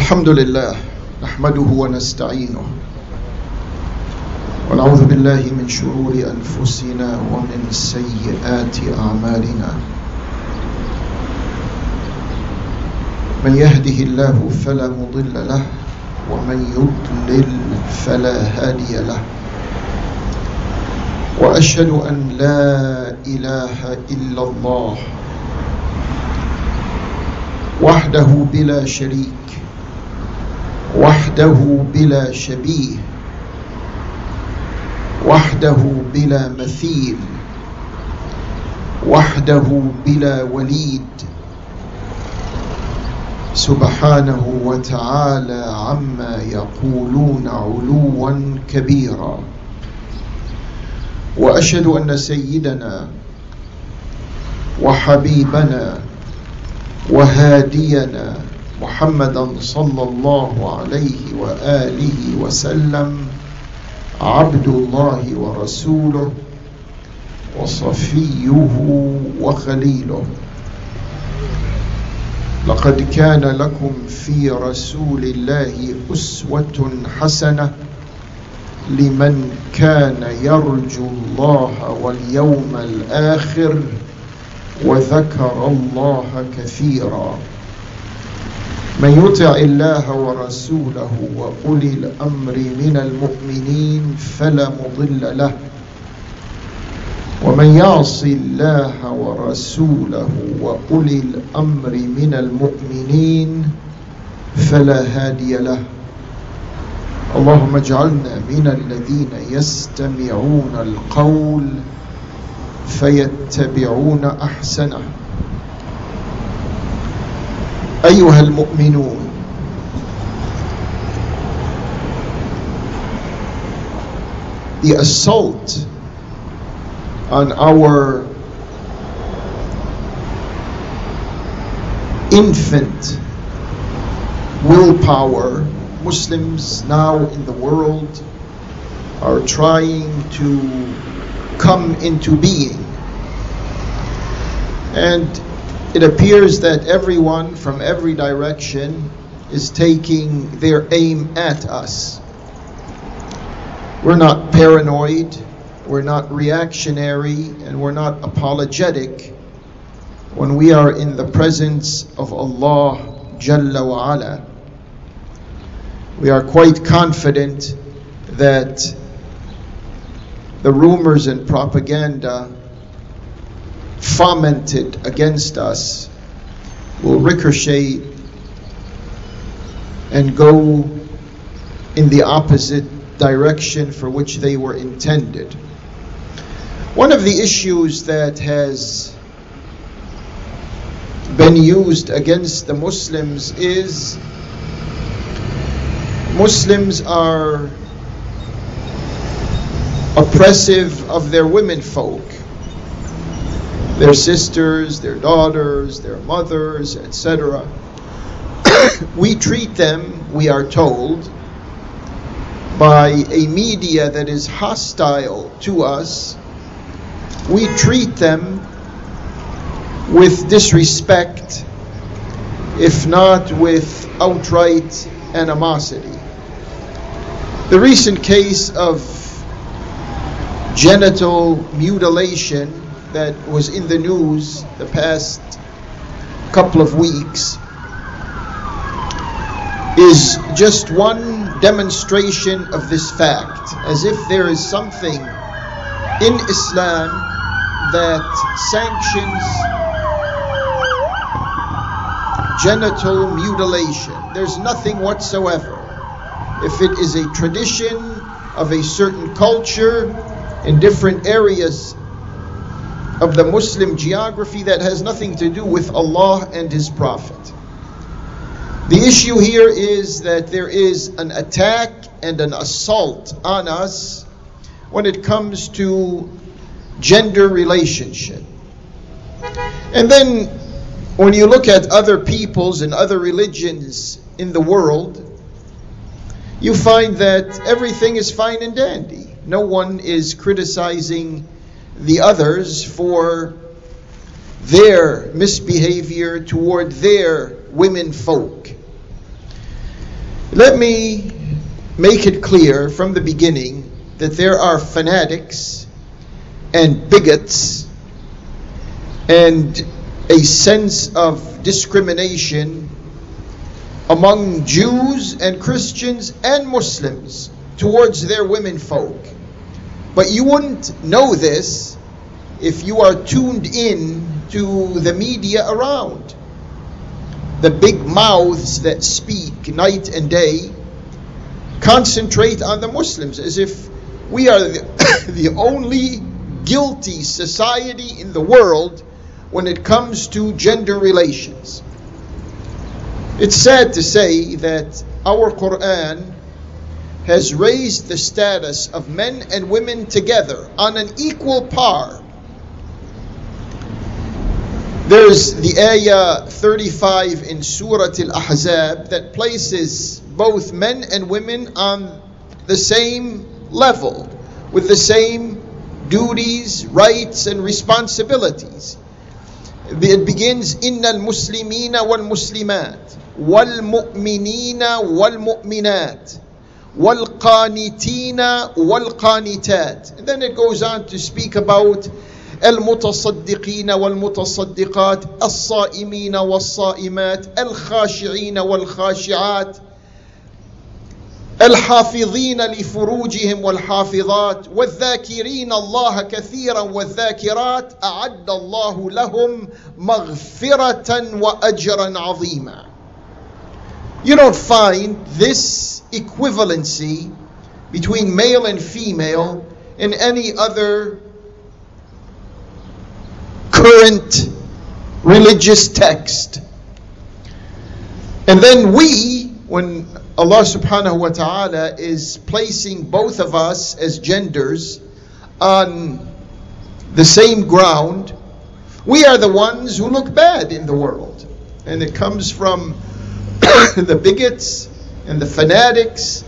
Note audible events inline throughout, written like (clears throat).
الحمد لله نحمده ونستعينه ونعوذ بالله من شرور أنفسنا ومن سيئات أعمالنا. من يهده الله فلا مضل له ومن يضلل فلا هادي له. وأشهد أن لا إله إلا الله وحده بلا شريك. وحده بلا شبيه وحده بلا مثيل وحده بلا وليد. سبحانه وتعالى عما يقولون علوا كبيرا. وأشهد أن سيدنا وحبيبنا وهادينا محمدا صلى الله عليه وآله وسلم عبد الله ورسوله وصفيه وخليله. لقد كان لكم في رسول الله أسوة حسنة لمن كان يرجو الله واليوم الآخر وذكر الله كثيرا. من يطع الله ورسوله واولي الأمر من المؤمنين فلا مضل له. ومن يعص الله ورسوله واولي الأمر من المؤمنين فلا هادي له. اللهم اجعلنا من الذين يستمعون القول فيتبعون أحسنه. ايها المؤمنون the assault on our infant willpower muslims now in the world are trying to come into being and it appears that everyone from every direction is taking their aim at us. We're not paranoid, we're not reactionary, and we're not apologetic when we are in the presence of Allah Jalla wa Ala. We are quite confident that the rumors and propaganda fomented against us will ricochet and go in the opposite direction for which they were intended. One of the issues that has been used against the Muslims is Muslims are oppressive of their women folk their sisters, their daughters, their mothers, etc. we treat them, we are told, by a media that is hostile to us. We treat them with disrespect, if not with outright animosity. The recent case of genital mutilation that was in the news the past couple of weeks is just one demonstration of this fact, as if there is something in Islam that sanctions genital mutilation. There's nothing whatsoever. If it is a tradition of a certain culture in different areas of the Muslim geography that has nothing to do with Allah and His Prophet. The issue here is that there is an attack and an assault on us when it comes to gender relationship. And then when you look at other peoples and other religions in the world, you find that everything is fine and dandy. No one is criticizing the others for their misbehavior toward their women folk. Let me make it clear from the beginning that there are fanatics and bigots and a sense of discrimination among Jews and Christians and Muslims towards their women folk. But you wouldn't know this if you are tuned in to the media around. The big mouths that speak night and day concentrate on the Muslims as if we are (coughs) the, only guilty society in the world when it comes to gender relations. It's sad to say that our Quran has raised the status of men and women together on an equal par. There's the ayah 35 in Surah Al Ahzab that places both men and women on the same level with the same duties, rights, and responsibilities. It begins, إن المسلمين والمسلمات والمؤمنين والمؤمنات والقانتين والقانتات. And then it goes on to speak about المتصدقين والمتصدقات الصائمين والصائمات الخاشعين والخاشعات الحافظين لفروجهم والحافظات والذاكرين الله كثيرا والذاكرات أعد الله لهم مغفرة واجرا عظيما. You don't find this equivalency between male and female in any other current religious text and then we when Allah subhanahu wa ta'ala is placing both of us as genders on the same ground, we are the ones who look bad in the world. And it comes from (coughs) the bigots and the fanatics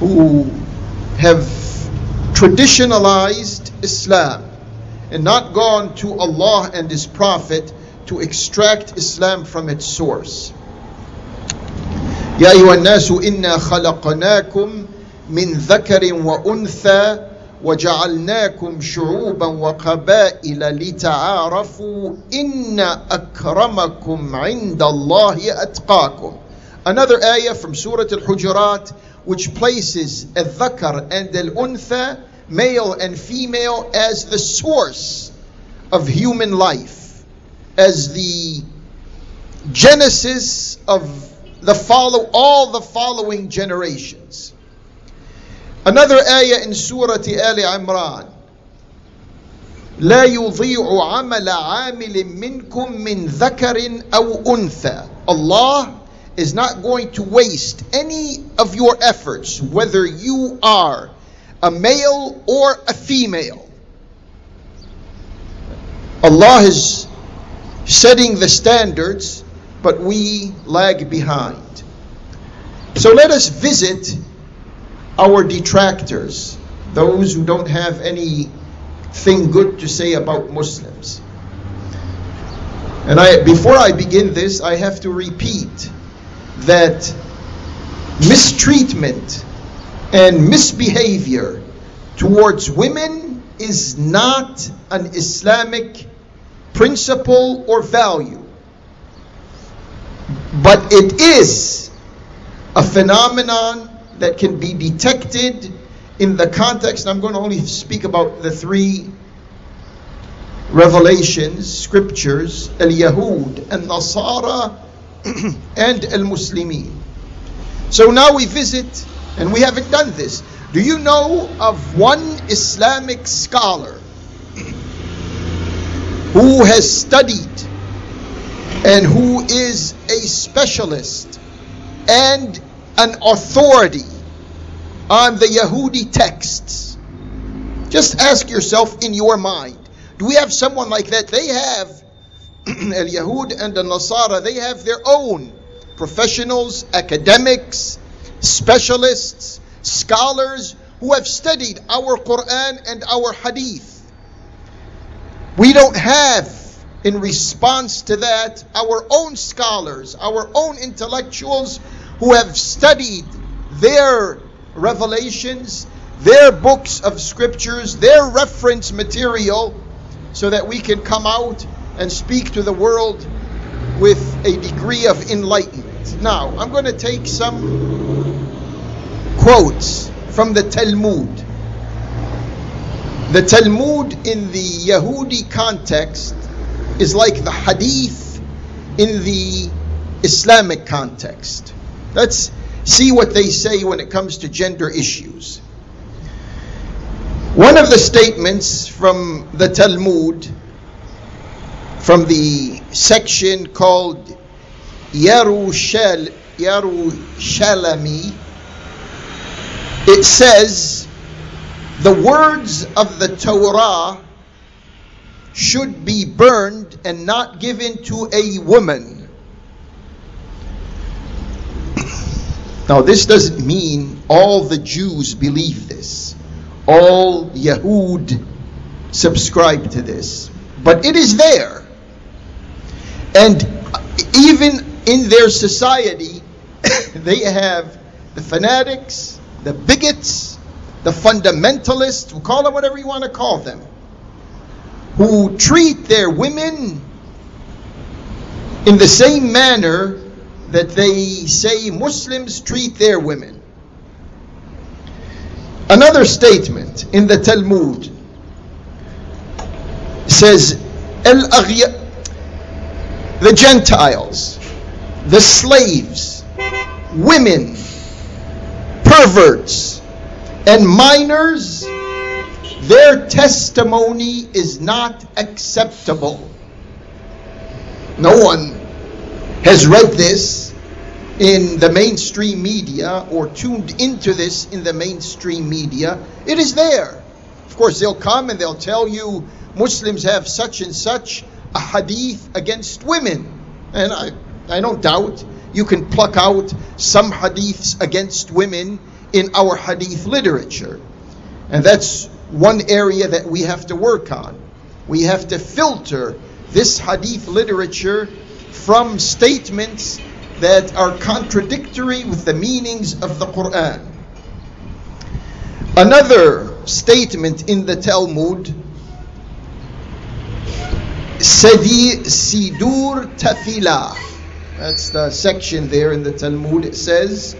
who have traditionalized Islam and not gone to Allah and His Prophet to extract Islam from its source. يا أيها الناس إنا خلقناكم من ذكر وأنثى وجعلناكم شعوبا وقبائل لتعارفوا إن أكرمكم عند الله أتقاكم Another ayah from Surah Al-Hujurat which places الذكر and الأنثى male and female as the source of human life as the genesis of the follow all the following generations. Another ayah in Surah Al Imran. لا يضيع عمل عامل منكم من ذكر أو أنثى. Allah is not going to waste any of your efforts, whether you are a male or a female. Allah is setting the standards but we lag behind. So let us visit our detractors, those who don't have anything good to say about Muslims. And I, before I begin this, I have to repeat that mistreatment and misbehavior towards women is not an Islamic principle or value but it is a phenomenon that can be detected in the context. I'm going to only speak about the three revelations, scriptures, Al Yahud, Al Nasara, (clears throat) and Al Muslimin. So now we visit, and we haven't done this. Do you know of one Islamic scholar who has studied and who is a specialist and an authority on the Yahudi texts. Just ask yourself in your mind do we have someone like that? They have, (clears throat) Al Yahud and the Nasara, they have their own professionals, academics, specialists, scholars who have studied our Quran and our Hadith. We don't have in response to that, our own scholars, our own intellectuals who have studied their revelations, their books of scriptures, their reference material, so that we can come out and speak to the world with a degree of enlightenment. Now, I'm going to take some quotes from the Talmud. The Talmud in the Yahudi context is like the Hadith in the Islamic context. Let's see what they say when it comes to gender issues. One of the statements from the Talmud, from the section called Yarushal, Yarushalami, it says, the words of the Torah should be burned and not given to a woman. (clears throat) Now, this doesn't mean all the Jews believe this. All Yahud subscribe to this. But it is there. And even in their society, (coughs) they have the fanatics, the bigots, the fundamentalists, we call them whatever you want to call them, who treat their women in the same manner that they say Muslims treat their women. Another statement in the Talmud says, El the Gentiles, the slaves, women, perverts, and minors, their testimony is not acceptable. No one has read this in the mainstream media or tuned into this in the mainstream media. It is there. Of course, they'll come and they'll tell you Muslims have such and such a hadith against women. And I, I don't doubt you can pluck out some hadiths against women in our hadith literature. And that's one area that we have to work on. We have to filter this hadith literature from statements that are contradictory with the meanings of the Quran. Another statement in the Talmud Sadi Sidur Tafila. That's the section there in the Talmud. It says,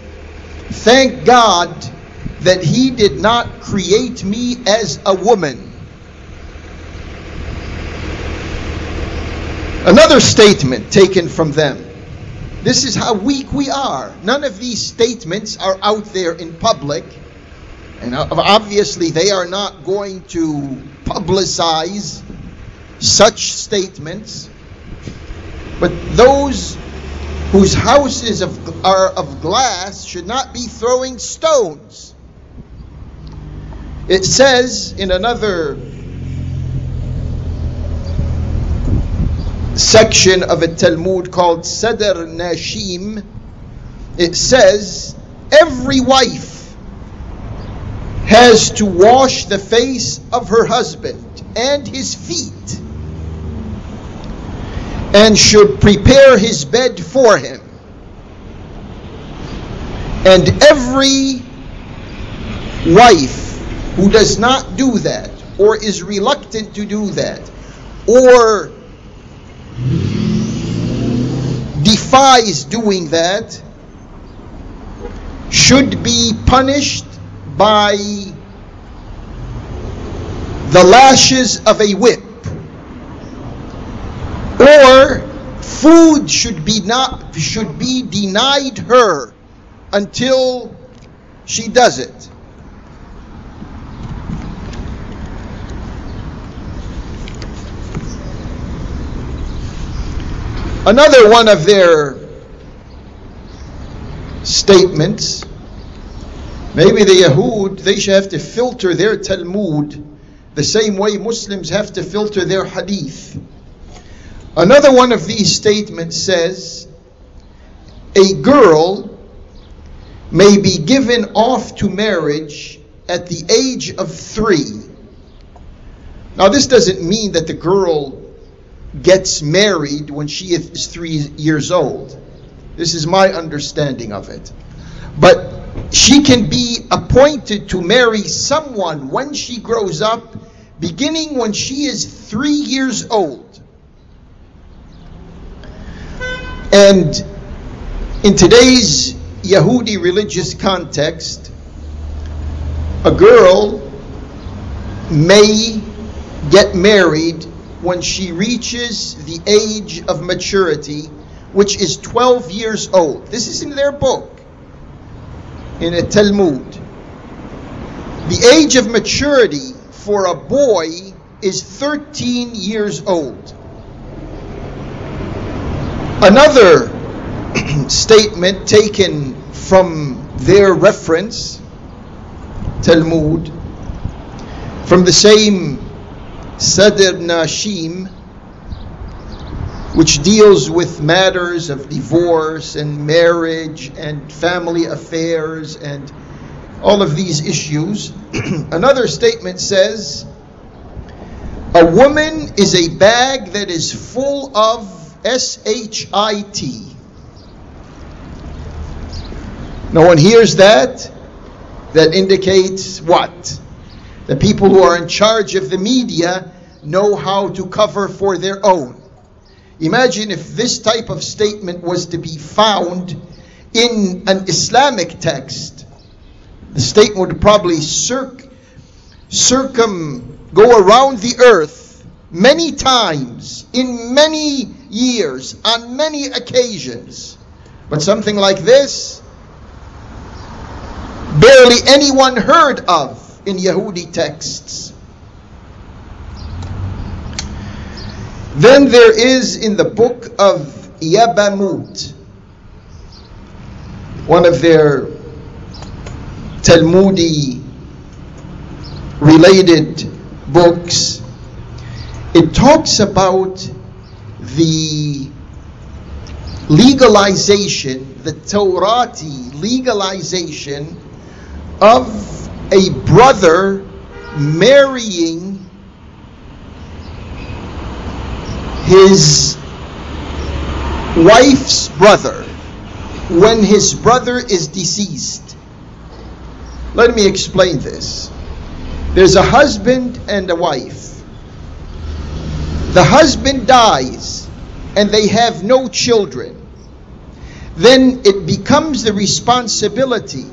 Thank God that He did not create me as a woman. Another statement taken from them. This is how weak we are. None of these statements are out there in public. And obviously, they are not going to publicize such statements. But those whose houses of, are of glass should not be throwing stones. It says in another section of a Talmud called Sadr Nashim, it says, every wife has to wash the face of her husband and his feet and should prepare his bed for him. And every wife who does not do that, or is reluctant to do that, or defies doing that, should be punished by the lashes of a whip or food should be not should be denied her until she does it. Another one of their statements, maybe the Yahud, they should have to filter their Talmud the same way Muslims have to filter their Hadith. Another one of these statements says, a girl may be given off to marriage at the age of three. Now, this doesn't mean that the girl gets married when she is three years old. This is my understanding of it. But she can be appointed to marry someone when she grows up, beginning when she is three years old. And in today's Yahudi religious context, a girl may get married when she reaches the age of maturity, which is 12 years old. This is in their book, in a Talmud. The age of maturity for a boy is 13 years old. Another (clears throat) statement taken from their reference, Talmud, from the same Sadr Nashim, which deals with matters of divorce and marriage and family affairs and all of these issues. (clears throat) Another statement says, A woman is a bag that is full of S H I T. No one hears that. That indicates what? The people who are in charge of the media know how to cover for their own. Imagine if this type of statement was to be found in an Islamic text. The statement would probably circ- circum go around the earth many times in many years on many occasions. But something like this barely anyone heard of in Yahudi texts. Then there is in the book of Yabamut, one of their Talmudi related books, it talks about the legalization, the Taurati legalization of a brother marrying his wife's brother when his brother is deceased. Let me explain this. There's a husband and a wife. The husband dies and they have no children. Then it becomes the responsibility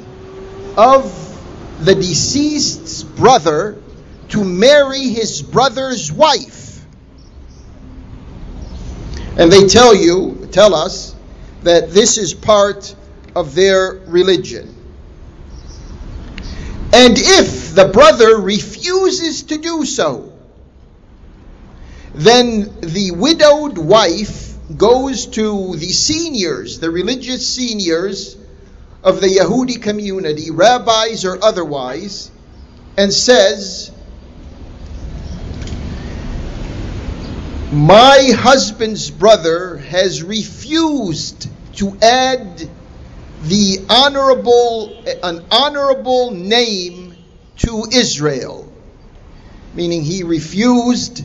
of the deceased's brother to marry his brother's wife. And they tell you, tell us, that this is part of their religion. And if the brother refuses to do so, then the widowed wife goes to the seniors, the religious seniors, of the Yahudi community, rabbis or otherwise, and says, My husband's brother has refused to add the honorable, an honorable name to Israel, meaning he refused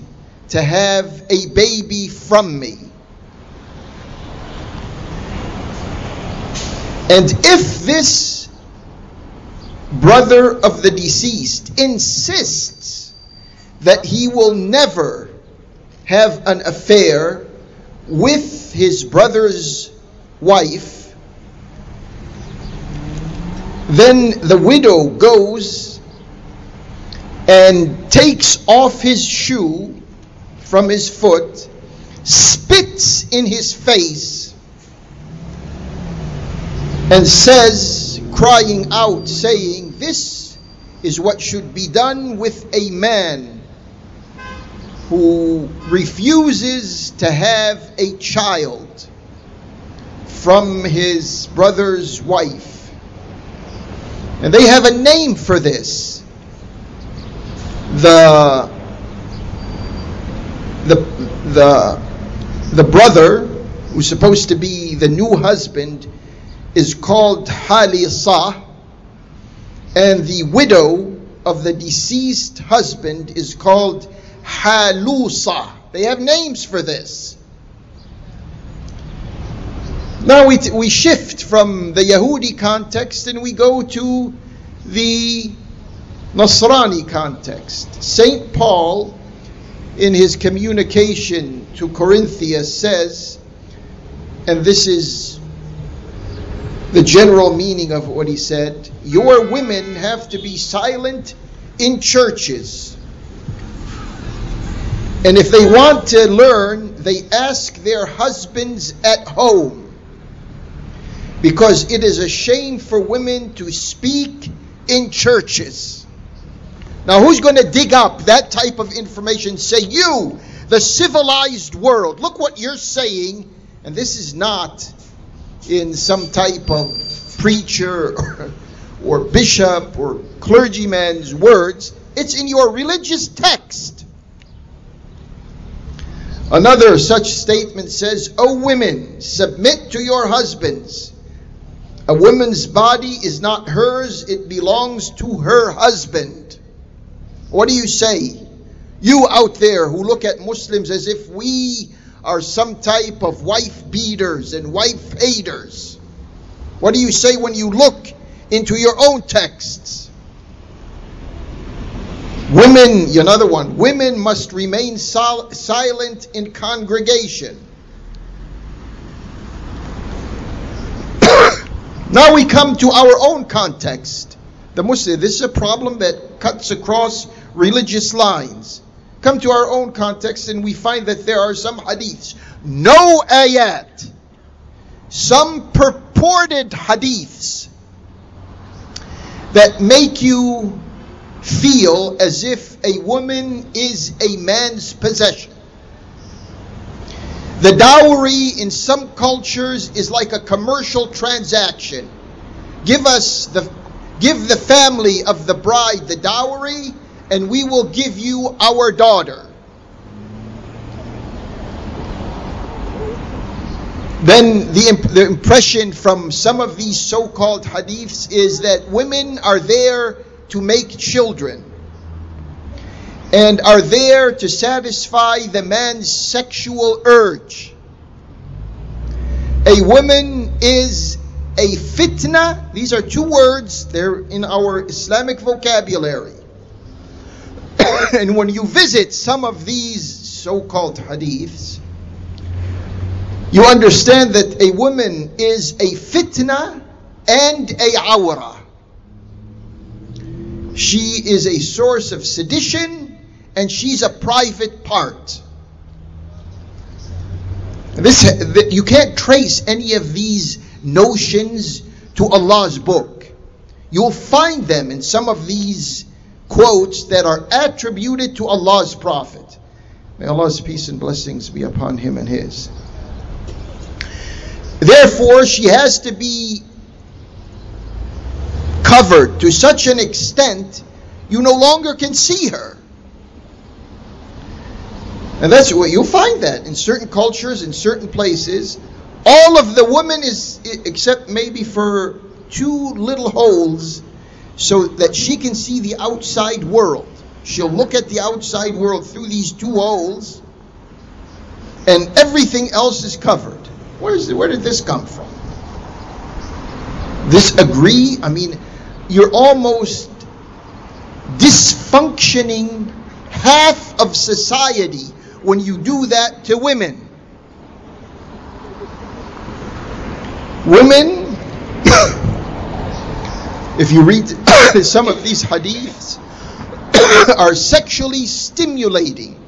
to have a baby from me. And if this brother of the deceased insists that he will never have an affair with his brother's wife, then the widow goes and takes off his shoe from his foot, spits in his face, and says, crying out, saying, This is what should be done with a man who refuses to have a child from his brother's wife. And they have a name for this. The the the the brother who's supposed to be the new husband is called Halisa, and the widow of the deceased husband is called Halusa. They have names for this. Now we, we shift from the Yahudi context and we go to the Nasrani context. St. Paul, in his communication to Corinthia, says, and this is the general meaning of what he said your women have to be silent in churches. And if they want to learn, they ask their husbands at home. Because it is a shame for women to speak in churches. Now, who's going to dig up that type of information? Say, you, the civilized world, look what you're saying. And this is not in some type of preacher or, (laughs) or bishop or clergyman's words, it's in your religious text. Another such statement says, O women, submit to your husbands. A woman's body is not hers, it belongs to her husband. What do you say? You out there who look at Muslims as if we are some type of wife beaters and wife haters. What do you say when you look into your own texts? Women, another one, women must remain sol- silent in congregation. (coughs) now we come to our own context. The Muslim, this is a problem that cuts across religious lines. Come to our own context and we find that there are some hadiths, no ayat, some purported hadiths that make you feel as if a woman is a man's possession. The dowry in some cultures is like a commercial transaction. Give us the give the family of the bride the dowry and we will give you our daughter. Then the, the impression from some of these so called hadiths is that women are there to make children and are there to satisfy the man's sexual urge. A woman is a fitna. These are two words, they're in our Islamic vocabulary. (coughs) and when you visit some of these so called hadiths, you understand that a woman is a fitna and a awra. She is a source of sedition and she's a private part. This, you can't trace any of these notions to Allah's book. You'll find them in some of these quotes that are attributed to Allah's Prophet. May Allah's peace and blessings be upon him and his. Therefore, she has to be covered to such an extent you no longer can see her. And that's what you'll find that in certain cultures, in certain places, all of the woman is, except maybe for two little holes, so that she can see the outside world. She'll look at the outside world through these two holes, and everything else is covered. Where's where did this come from? This agree? I mean, you're almost dysfunctioning half of society when you do that to women. Women, if you read (coughs) some of these hadiths, (coughs) are sexually stimulating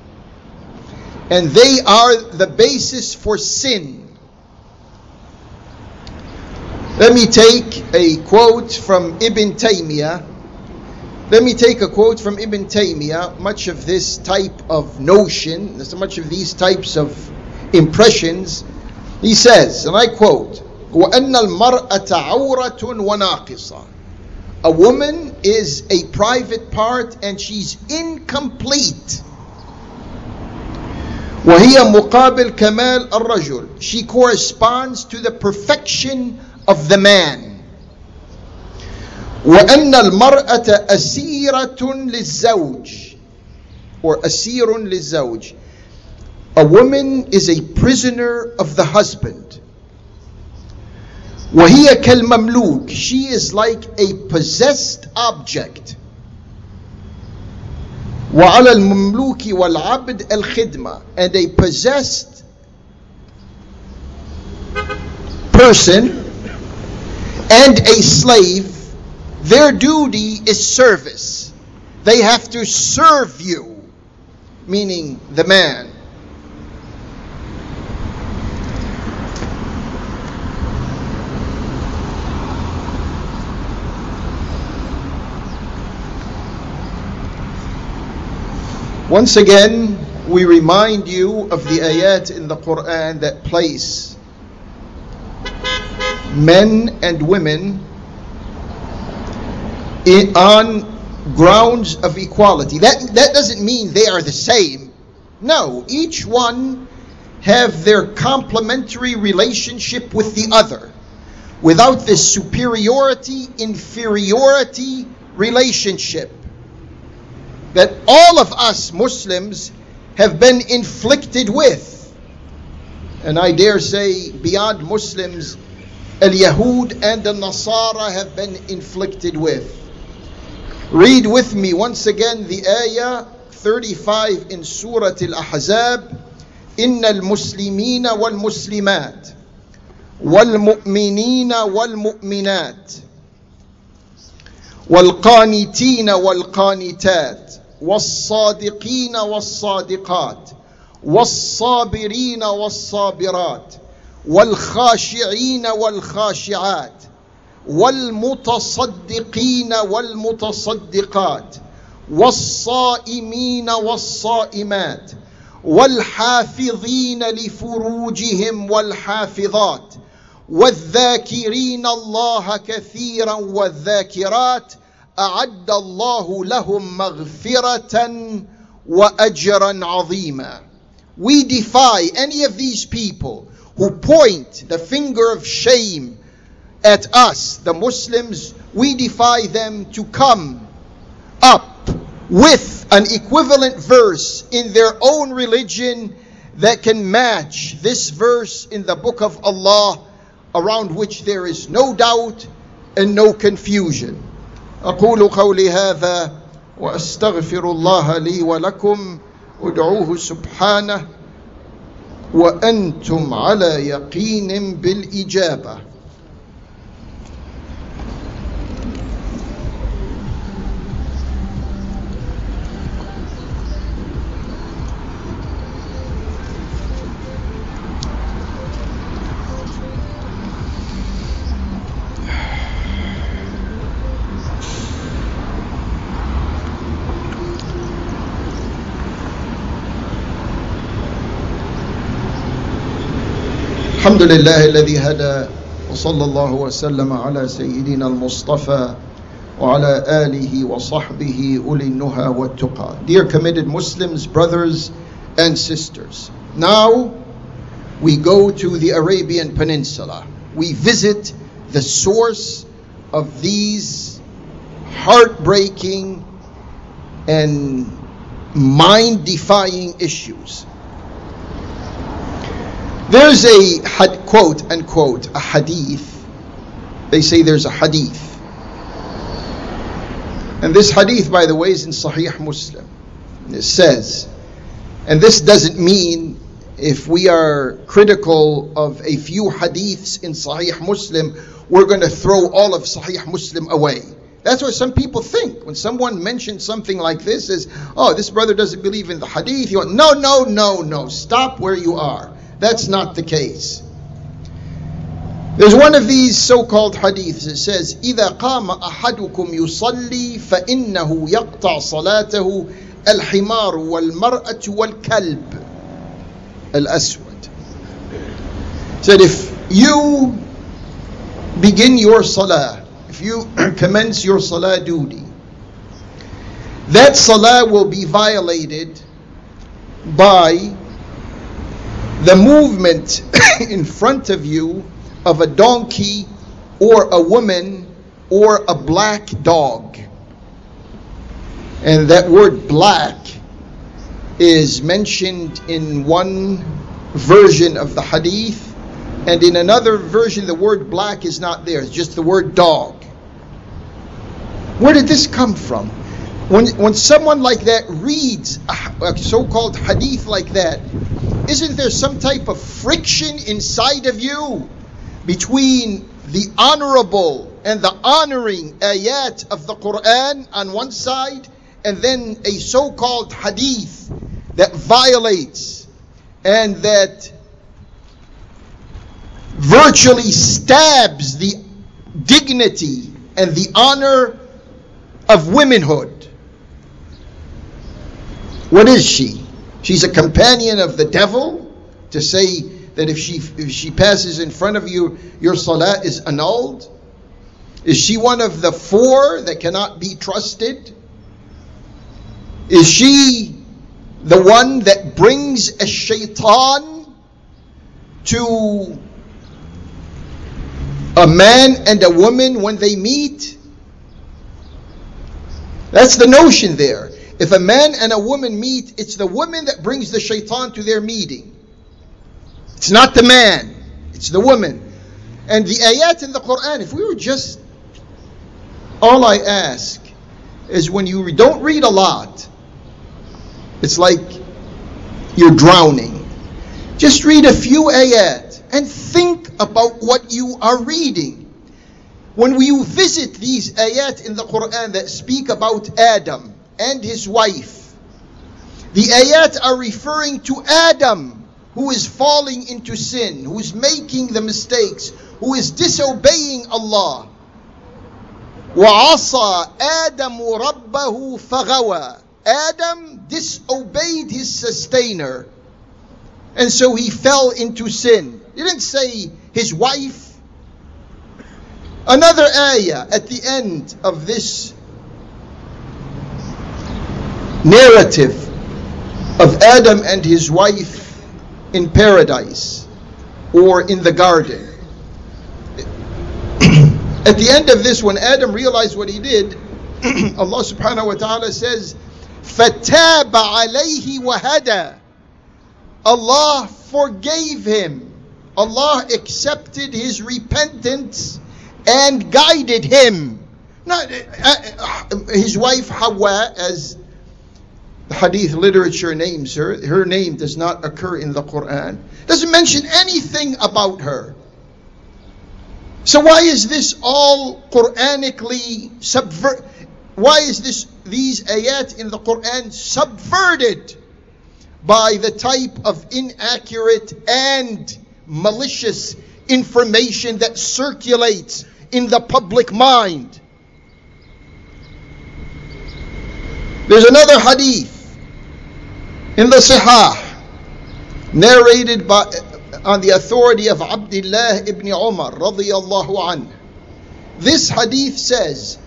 and they are the basis for sin. Let me take a quote from Ibn Taymiyyah. Let me take a quote from Ibn Taymiyyah. Much of this type of notion, so much of these types of impressions, he says, and I quote, وأن المرأة عورة وناقصة. A woman is a private part and she's incomplete. وهي مقابل كمال الرجل. She corresponds to the perfection of the man وأن المرأة أسيرة للزوج or أسير للزوج a woman is a prisoner of the husband وهي كالمملوك she is like a possessed object وعلى المملوك والعبد الخدمة and a possessed person and a slave their duty is service they have to serve you meaning the man Once again, we remind you of the ayat in the Quran that place men and women on grounds of equality. That, that doesn't mean they are the same. No, each one have their complementary relationship with the other without this superiority inferiority relationship that all of us Muslims have been inflicted with. And I dare say, beyond Muslims, Al Yahud and the Nasara have been inflicted with. Read with me once again the ayah 35 in Surah Al Ahzab إن المسلمين والمسلمات والمؤمنين والمؤمنات والقانتين والقانتات والصادقين والصادقات والصابرين والصابرات والخاشعين والخاشعات والمتصدقين والمتصدقات والصائمين والصائمات والحافظين لفروجهم والحافظات والذاكرين الله كثيرا والذاكرات أعد الله لهم مغفرة وأجرا عظيما We defy any of these people who point the finger of shame at us, the Muslims, we defy them to come up with an equivalent verse in their own religion that can match this verse in the book of Allah around which there is no doubt and no confusion. أقول قولي هذا وأستغفر الله لي ولكم. ادعوه سبحانه وأنتم على يقين بالإجابة. الحمد لله الذي هدى وصلى الله وسلم على سيدنا المصطفى وعلى آله وصحبه أولي النهى والتقى Dear committed Muslims, brothers and sisters Now we go to the Arabian Peninsula We visit the source of these heartbreaking and mind-defying issues there's a had, quote unquote a hadith. They say there's a hadith. And this hadith, by the way, is in Sahih Muslim. It says, and this doesn't mean if we are critical of a few hadiths in Sahih Muslim, we're going to throw all of Sahih Muslim away. That's what some people think. When someone mentions something like this, is, oh, this brother doesn't believe in the hadith. You want, no, no, no, no. Stop where you are. That's not the case. There's one of these so-called hadiths. It says, إذا قام أحدكم يصلي فإنه يقطع صلاته الحمار والمرأة والكلب الأسود. Said if you begin your salah, if you (clears throat) commence your salah duty, that salah will be violated by the movement (coughs) in front of you of a donkey or a woman or a black dog. And that word black is mentioned in one version of the hadith And in another version, the word black is not there, it's just the word dog. Where did this come from? When, when someone like that reads a so called hadith like that, isn't there some type of friction inside of you between the honorable and the honoring ayat of the Quran on one side and then a so called hadith that violates and that virtually stabs the dignity and the honor of womanhood. What is she? She's a companion of the devil to say that if she if she passes in front of you, your salah is annulled. Is she one of the four that cannot be trusted? Is she the one that brings a shaitan to a man and a woman when they meet? That's the notion there. If a man and a woman meet, it's the woman that brings the shaitan to their meeting. It's not the man, it's the woman. And the ayat in the Quran, if we were just, all I ask is when you don't read a lot, it's like you're drowning. Just read a few ayat and think about what you are reading. When we visit these ayat in the Quran that speak about Adam and his wife, the ayat are referring to Adam who is falling into sin, who is making the mistakes, who is disobeying Allah. وعصى آدم ربه فغوى Adam disobeyed his sustainer. And so he fell into sin. He didn't say his wife. Another ayah at the end of this narrative of Adam and his wife in paradise or in the garden. (clears throat) At the end of this, when Adam realized what he did, (clears throat) Allah subhanahu wa ta'ala says, فَتَابَ عَلَيْهِ Wahada." Allah forgave him. Allah accepted his repentance and guided him. Not, uh, uh, his wife Hawa, as hadith literature names her. Her name does not occur in the Quran. Doesn't mention anything about her. So why is this all Quranically subvert? Why is this these ayat in the Quran subverted by the type of inaccurate and malicious information that circulates in the public mind? There's another hadith in the Sahih narrated by on the authority of Abdullah ibn Umar radiyallahu anhu. This hadith says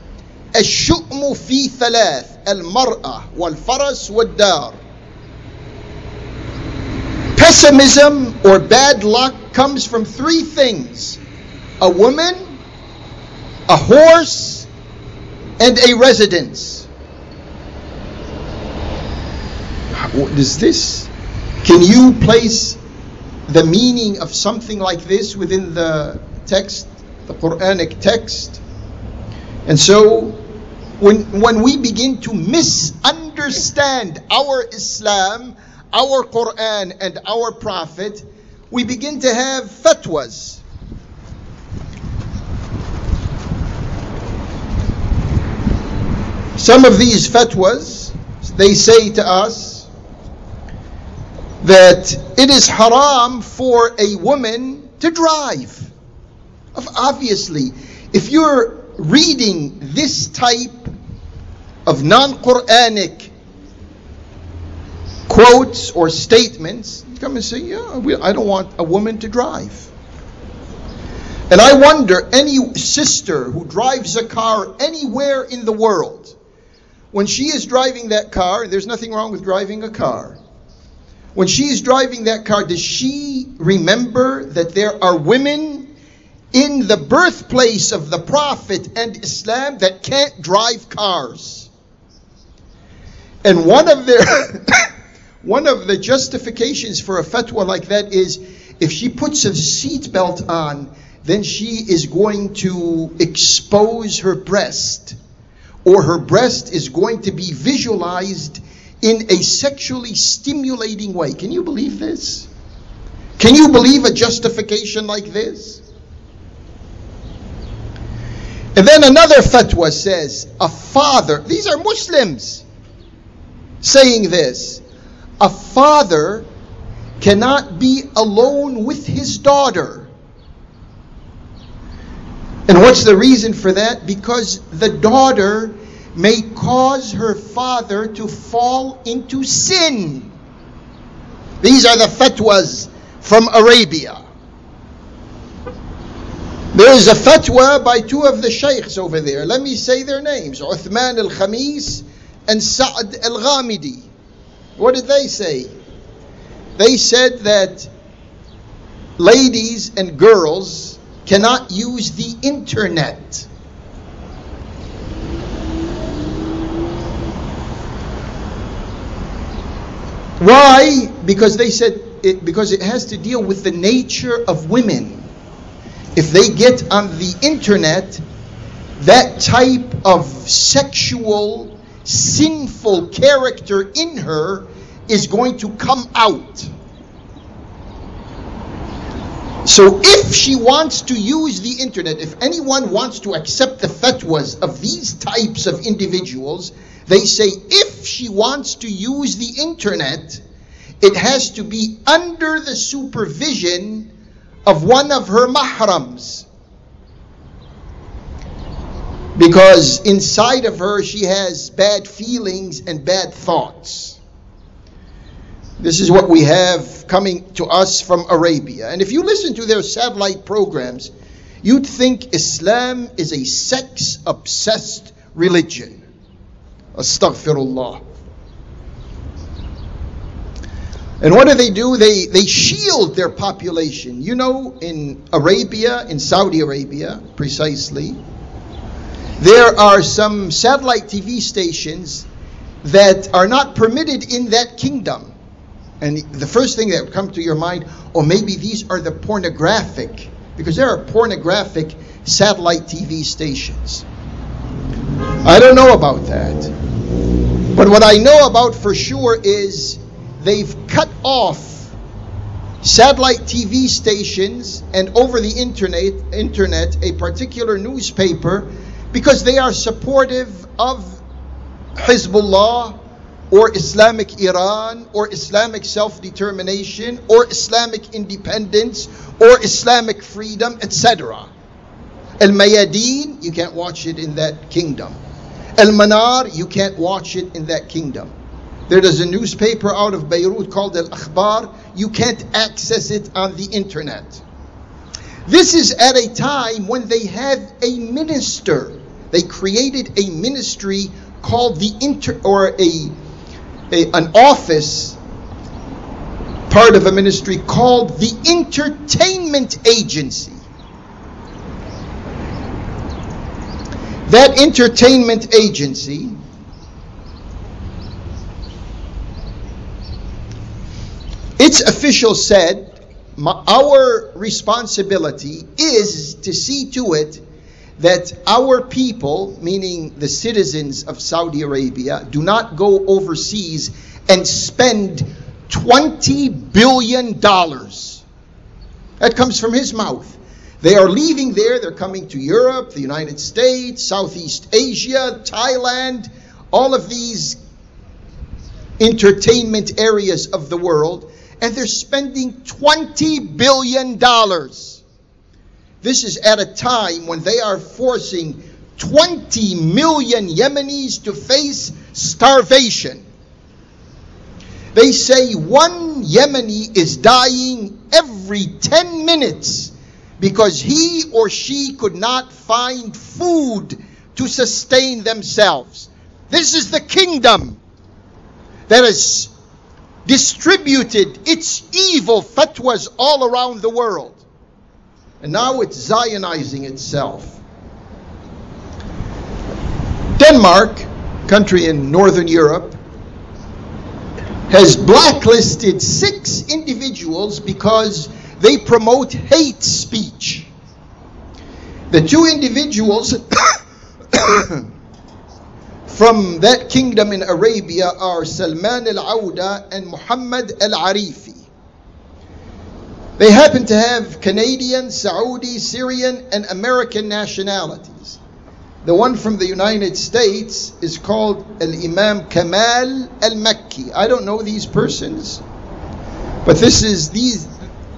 الشؤم في ثلاث المرأة والفرس والدار Pessimism or bad luck comes from three things a woman, a horse, and a residence. Is this? Can you place the meaning of something like this within the text, the Quranic text? And so when, when we begin to misunderstand our Islam, our Quran, and our Prophet, we begin to have fatwas. Some of these fatwas, they say to us that it is haram for a woman to drive. Obviously, if you're reading this type of non Quranic quotes or statements, come and say, Yeah, I don't want a woman to drive. And I wonder any sister who drives a car anywhere in the world, when she is driving that car, there's nothing wrong with driving a car. When she's driving that car, does she remember that there are women in the birthplace of the Prophet and Islam that can't drive cars? And one of their (coughs) one of the justifications for a fatwa like that is if she puts a seatbelt on, then she is going to expose her breast, or her breast is going to be visualized in a sexually stimulating way. Can you believe this? Can you believe a justification like this? And then another fatwa says a father, these are Muslims saying this, a father cannot be alone with his daughter. And what's the reason for that? Because the daughter may cause her father to fall into sin. These are the fatwas from Arabia. There is a fatwa by two of the sheikhs over there. Let me say their names Uthman al Khamis and Sa'd al Ghamidi. What did they say? They said that ladies and girls cannot use the internet. Why? Because they said it, because it has to deal with the nature of women. If they get on the internet, that type of sexual, sinful character in her is going to come out. So if she wants to use the internet, if anyone wants to accept the fatwas of these types of individuals, they say if she wants to use the internet, it has to be under the supervision of one of her mahrams. Because inside of her she has bad feelings and bad thoughts. This is what we have coming to us from Arabia. And if you listen to their satellite programs, you'd think Islam is a sex obsessed religion. Astaghfirullah. And what do they do? They, they shield their population. You know, in Arabia, in Saudi Arabia, precisely, there are some satellite TV stations that are not permitted in that kingdom. And the first thing that would come to your mind, or oh, maybe these are the pornographic, because there are pornographic satellite TV stations. I don't know about that. But what I know about for sure is they've cut off satellite TV stations and over the internet, internet a particular newspaper because they are supportive of Hezbollah or Islamic Iran or Islamic self determination or Islamic independence or Islamic freedom, etc. Al Mayadeen, you can't watch it in that kingdom. Al Manar, you can't watch it in that kingdom. There is a newspaper out of Beirut called Al Akhbar. You can't access it on the internet. This is at a time when they have a minister. They created a ministry called the inter or a, a an office part of a ministry called the entertainment agency. That entertainment agency Its officials said, Our responsibility is to see to it that our people, meaning the citizens of Saudi Arabia, do not go overseas and spend $20 billion. That comes from his mouth. They are leaving there, they're coming to Europe, the United States, Southeast Asia, Thailand, all of these entertainment areas of the world and they're spending $20 billion. This is at a time when they are forcing 20 million Yemenis to face starvation. They say one Yemeni is dying every 10 minutes because he or she could not find food to sustain themselves. This is the kingdom that has distributed its evil fatwas all around the world. And now it's Zionizing itself. Denmark, country in Northern Europe, has blacklisted six individuals because they promote hate speech. The two individuals (coughs) from that kingdom in Arabia are Salman al Auda and Muhammad al Arifi. They happen to have Canadian, Saudi, Syrian, and American nationalities. The one from the United States is called Al Imam Kamal Al Makki. I don't know these persons, but this is these.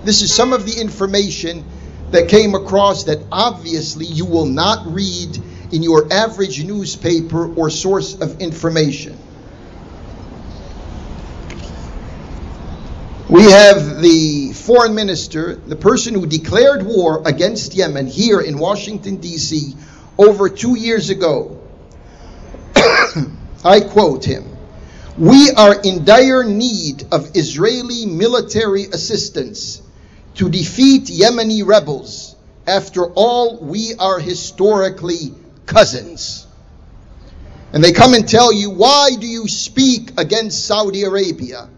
This is some of the information that came across that obviously you will not read in your average newspaper or source of information. We have the foreign minister, the person who declared war against Yemen here in Washington, D.C., over two years ago. (coughs) I quote him We are in dire need of Israeli military assistance to defeat Yemeni rebels. After all, we are historically cousins. And they come and tell you, why do you speak against Saudi Arabia?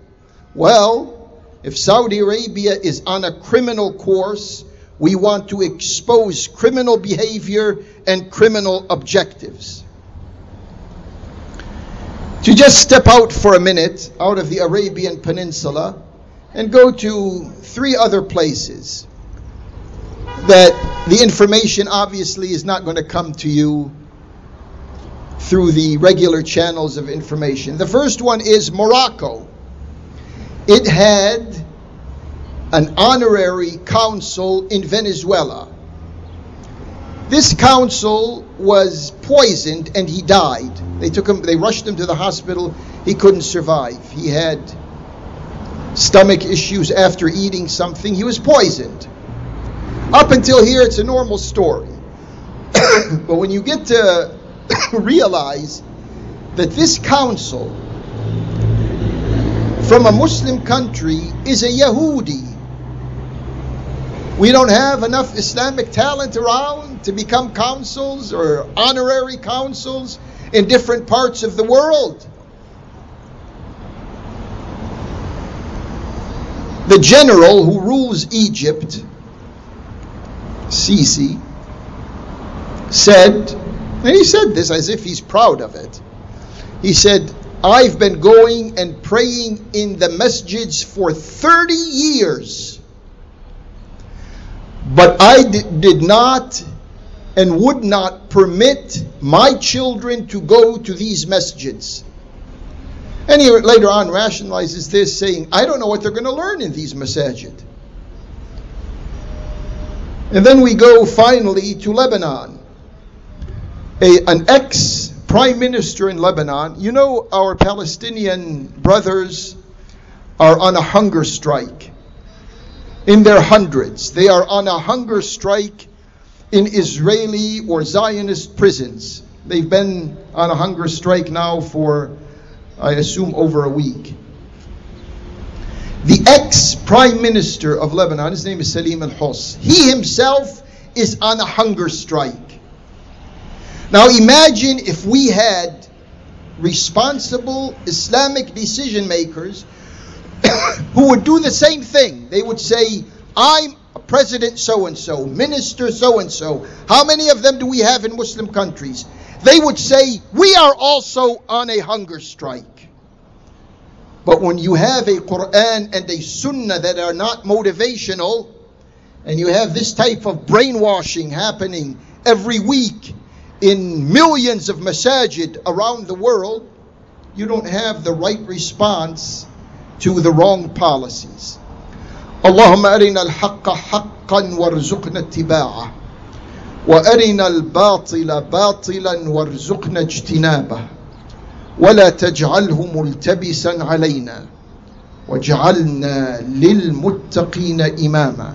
Well, if Saudi Arabia is on a criminal course, we want to expose criminal behavior and criminal objectives. To just step out for a minute out of the Arabian Peninsula and go to three other places that the information obviously is not going to come to you through the regular channels of information. The first one is Morocco. It had an honorary council in Venezuela. This council was poisoned and he died. They took him, they rushed him to the hospital. He couldn't survive. He had stomach issues after eating something. He was poisoned. Up until here, it's a normal story. (coughs) but when you get to (coughs) realize that this council from a Muslim country is a Yahudi. We don't have enough Islamic talent around to become councils or honorary councils in different parts of the world. The general who rules Egypt Sisi, said, and he said this as if he's proud of it. He said, I've been going and praying in the masjids for 30 years, but I did not and would not permit my children to go to these masjids. And he later on rationalizes this, saying, I don't know what they're going to learn in these masajid. And then we go finally to Lebanon. A, an ex prime minister in Lebanon, you know, our Palestinian brothers are on a hunger strike in their hundreds. They are on a hunger strike in Israeli or Zionist prisons. They've been on a hunger strike now for, I assume, over a week. The ex prime minister of Lebanon, his name is Salim al Hoss, he himself is on a hunger strike. Now imagine if we had responsible Islamic decision makers (coughs) who would do the same thing. They would say, I'm a President so and so, Minister so and so. How many of them do we have in Muslim countries? They would say, We are also on a hunger strike. But when you have a Quran and a Sunnah that are not motivational, and you have this type of brainwashing happening every week in millions of masajid around the world, you don't have the right response to the wrong policies. اللهم أرنا الحق حقا وارزقنا اتباعه وأرنا الباطل باطلا وارزقنا اجتنابه ولا تجعله ملتبسا علينا واجعلنا للمتقين إماما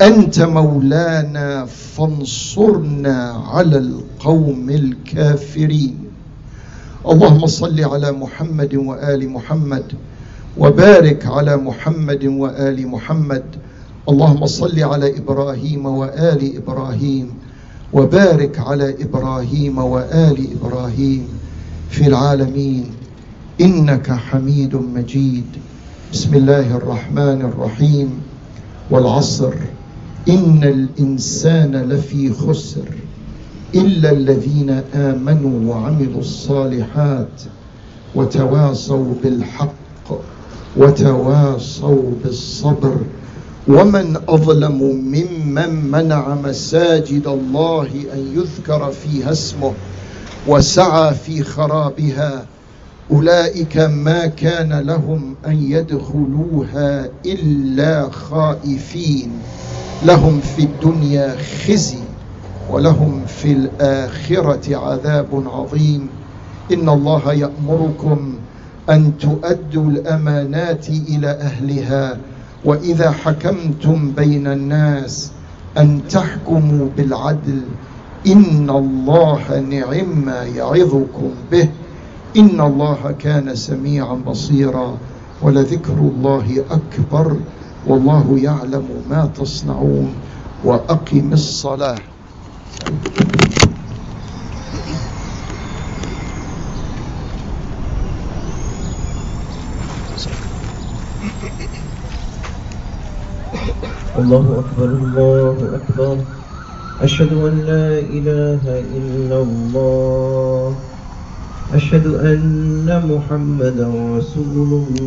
أنت مولانا فانصرنا على القوم الكافرين. اللهم صل على محمد وآل محمد وبارك على محمد وآل محمد. اللهم صل على إبراهيم وآل إبراهيم وبارك على إبراهيم وآل إبراهيم في العالمين. إنك حميد مجيد. بسم الله الرحمن الرحيم. والعصر إن الإنسان لفي خسر إلا الذين آمنوا وعملوا الصالحات وتواصوا بالحق وتواصوا بالصبر ومن أظلم ممن منع مساجد الله أن يذكر فيها اسمه وسعى في خرابها أولئك ما كان لهم أن يدخلوها إلا خائفين لهم في الدنيا خزي ولهم في الآخرة عذاب عظيم. إن الله يأمركم أن تؤدوا الأمانات إلى أهلها وإذا حكمتم بين الناس أن تحكموا بالعدل. إن الله نعم ما يعظكم به. إن الله كان سميعا بصيرا ولذكر الله أكبر. والله يعلم ما تصنعون وأقم الصلاة. الله أكبر الله أكبر. أشهد أن لا إله إلا الله. أشهد أن محمدا رسول الله.